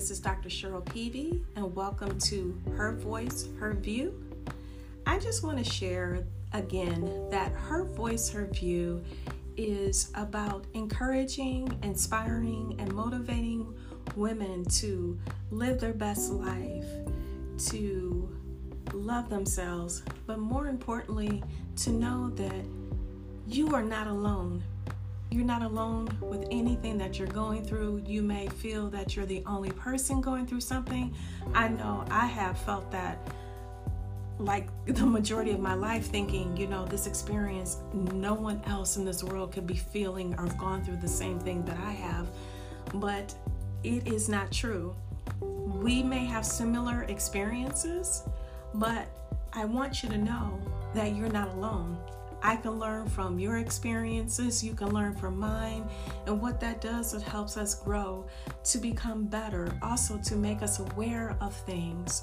This is Dr. Cheryl Peavy, and welcome to Her Voice, Her View. I just want to share again that Her Voice, Her View is about encouraging, inspiring, and motivating women to live their best life, to love themselves, but more importantly, to know that you are not alone. You're not alone with anything that you're going through. You may feel that you're the only person going through something. I know I have felt that like the majority of my life thinking, you know, this experience, no one else in this world could be feeling or have gone through the same thing that I have. But it is not true. We may have similar experiences, but I want you to know that you're not alone. I can learn from your experiences, you can learn from mine, and what that does, it helps us grow to become better, also to make us aware of things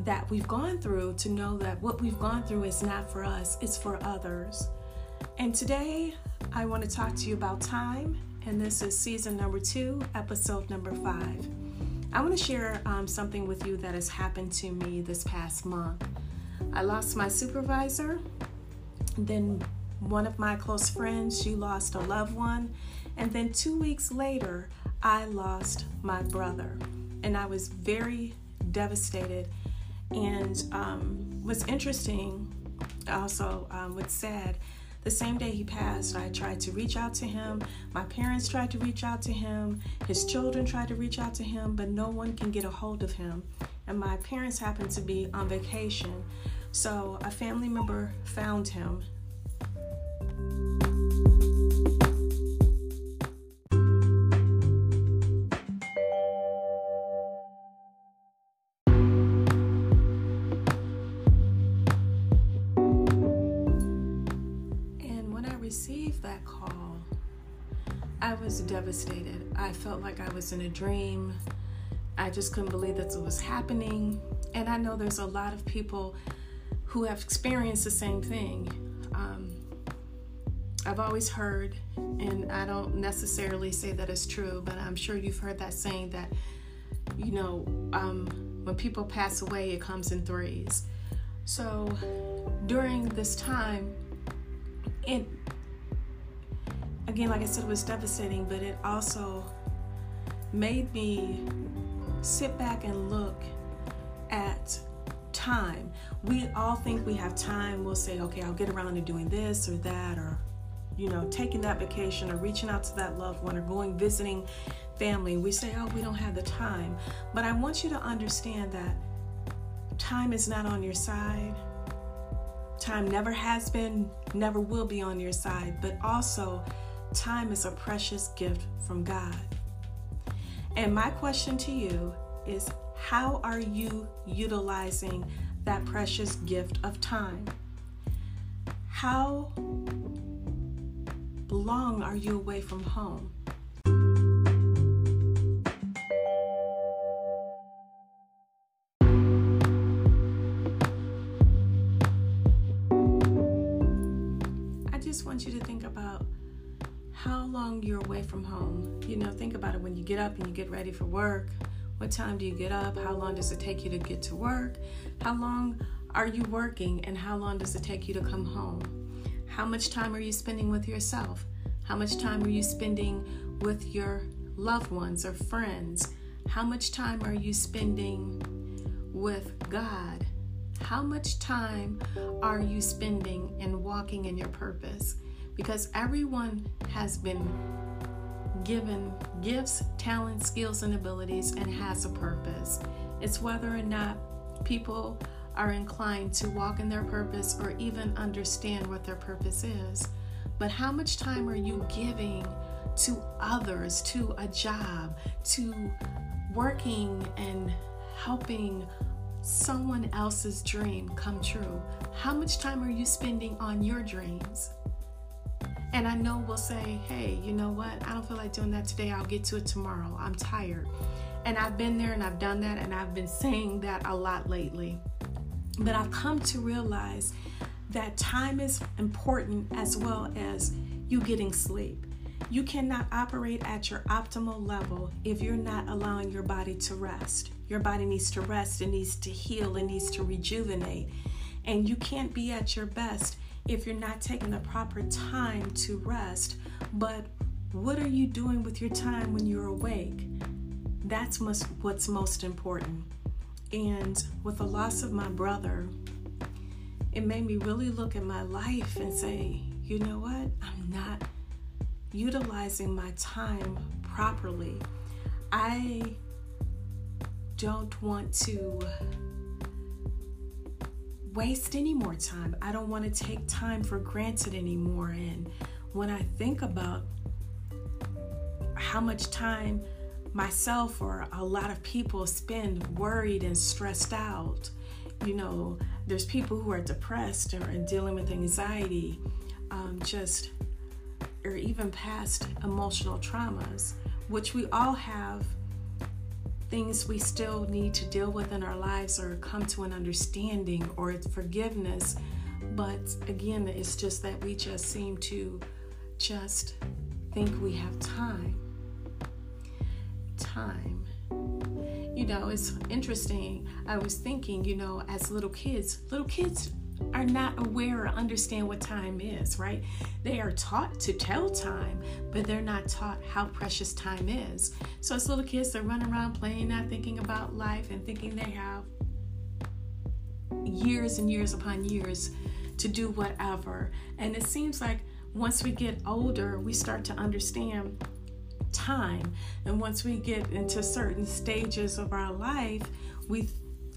that we've gone through, to know that what we've gone through is not for us, it's for others. And today, I want to talk to you about time, and this is season number two, episode number five. I want to share um, something with you that has happened to me this past month. I lost my supervisor then one of my close friends, she lost a loved one. And then two weeks later, I lost my brother. And I was very devastated. And um, what's interesting, also, um, what's sad, the same day he passed, I tried to reach out to him. My parents tried to reach out to him. His children tried to reach out to him, but no one can get a hold of him. And my parents happened to be on vacation. So a family member found him. And when I received that call, I was devastated. I felt like I was in a dream. I just couldn't believe that it was happening. And I know there's a lot of people who have experienced the same thing. Um, I've always heard, and I don't necessarily say that it's true, but I'm sure you've heard that saying that, you know, um, when people pass away, it comes in threes. So during this time, it, again, like I said, was devastating, but it also made me sit back and look time. We all think we have time. We'll say, okay, I'll get around to doing this or that, or, you know, taking that vacation or reaching out to that loved one or going visiting family. We say, oh, we don't have the time. But I want you to understand that time is not on your side. Time never has been, never will be on your side. But also, time is a precious gift from God. And my question to you is how are you utilizing that precious gift of time? How long are you away from home? I just want you to think about how long you're away from home. You know, think about it when you get up and you get ready for work. What time do you get up? How long does it take you to get to work? How long are you working and how long does it take you to come home? How much time are you spending with yourself? How much time are you spending with your loved ones or friends? How much time are you spending with God? How much time are you spending in walking in your purpose? Because everyone has been given gifts, talents, skills, and abilities and has a purpose. It's whether or not people are inclined to walk in their purpose or even understand what their purpose is. But how much time are you giving to others, to a job, to working and helping someone else's dream come true? How much time are you spending on your dreams? And I know we'll say, hey, you know what? I don't feel like doing that today. I'll get to it tomorrow. I'm tired. And I've been there and I've done that and I've been saying that a lot lately. But I've come to realize that time is important as well as you getting sleep. You cannot operate at your optimal level if you're not allowing your body to rest. Your body needs to rest, it needs to heal, it needs to rejuvenate. And you can't be at your best if you're not taking the proper time to rest. But what are you doing with your time when you're awake? That's what's most important. And with the loss of my brother, it made me really look at my life and say, you know what? I'm not utilizing my time properly. I don't want to waste any more time. I don't want to take time for granted anymore. And when I think about how much time myself or a lot of people spend worried and stressed out, you know, there's people who are depressed or dealing with anxiety, um, just or even past emotional traumas, which we all have things we still need to deal with in our lives or come to an understanding or forgiveness. But again, it's just that we just seem to just think we have time. Time. You know, it's interesting. I was thinking, you know, as little kids, little kids are not aware or understand what time is, right? They are taught to tell time, but they're not taught how precious time is. So, as little kids, they're running around playing, not thinking about life, and thinking they have years and years upon years to do whatever. And it seems like once we get older, we start to understand time. And once we get into certain stages of our life, we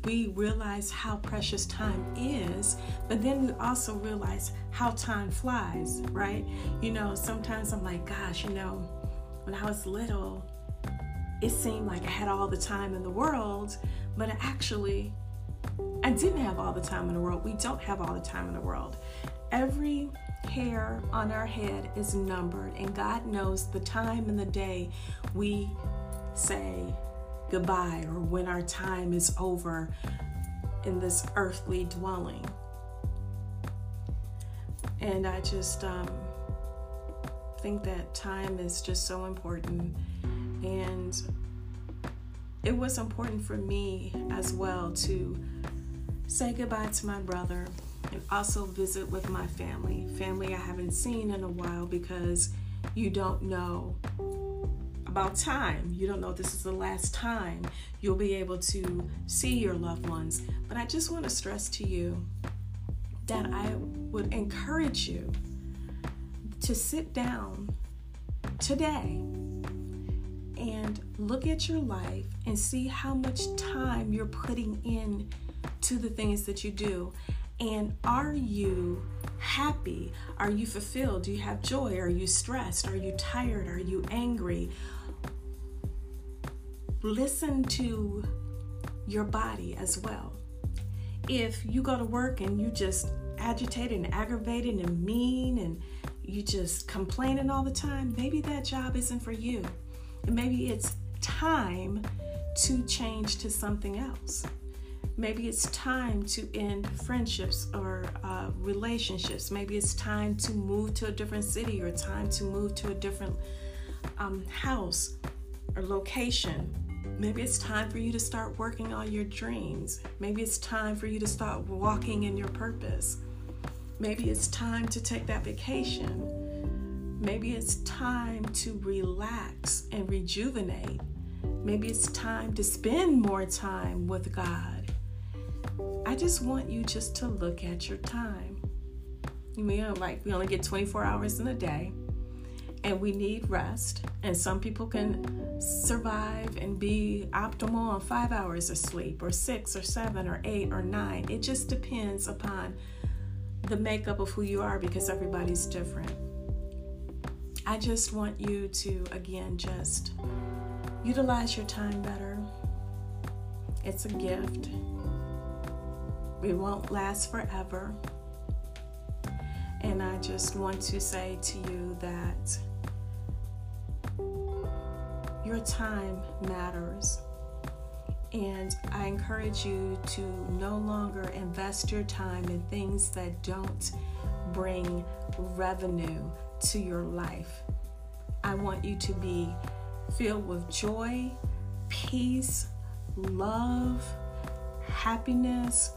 we realize how precious time is, but then we also realize how time flies, right? You know, sometimes I'm like, gosh, you know, when I was little, it seemed like I had all the time in the world, but actually, I didn't have all the time in the world. We don't have all the time in the world. Every hair on our head is numbered, and God knows the time and the day we say, goodbye or when our time is over in this earthly dwelling. And I just um, think that time is just so important. And it was important for me as well to say goodbye to my brother and also visit with my family. Family I haven't seen in a while because you don't know about time. You don't know this is the last time you'll be able to see your loved ones. But I just want to stress to you that I would encourage you to sit down today and look at your life and see how much time you're putting in to the things that you do. And are you happy? Are you fulfilled? Do you have joy? Are you stressed? Are you tired? Are you angry? Listen to your body as well. If you go to work and you just agitated and aggravated and mean and you just complaining all the time, maybe that job isn't for you. And maybe it's time to change to something else. Maybe it's time to end friendships or uh, relationships. Maybe it's time to move to a different city or time to move to a different um, house or location. Maybe it's time for you to start working on your dreams. Maybe it's time for you to start walking in your purpose. Maybe it's time to take that vacation. Maybe it's time to relax and rejuvenate. Maybe it's time to spend more time with God. I just want you just to look at your time. You know, like we only get 24 hours in a day and we need rest. And some people can survive and be optimal on five hours of sleep, or six, or seven, or eight, or nine. It just depends upon the makeup of who you are because everybody's different. I just want you to, again, just utilize your time better. It's a gift, it won't last forever. And I just want to say to you that your time matters. And I encourage you to no longer invest your time in things that don't bring revenue to your life. I want you to be filled with joy, peace, love, happiness,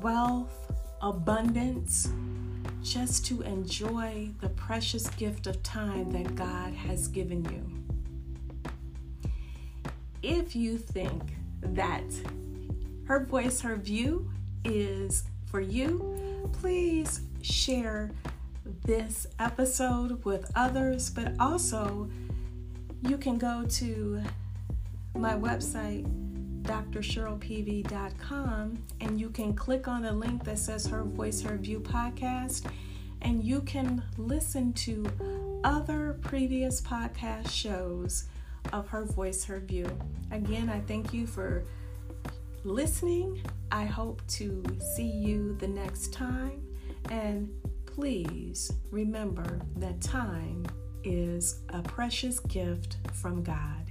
wealth, abundance, just to enjoy the precious gift of time that God has given you. If you think that her voice, her view is for you, please share this episode with others, but also you can go to my website, drcherylpv.com, and you can click on the link that says Her Voice, Her View podcast, and you can listen to other previous podcast shows of Her Voice, Her View. Again, I thank you for listening. I hope to see you the next time. And please remember that time is a precious gift from God.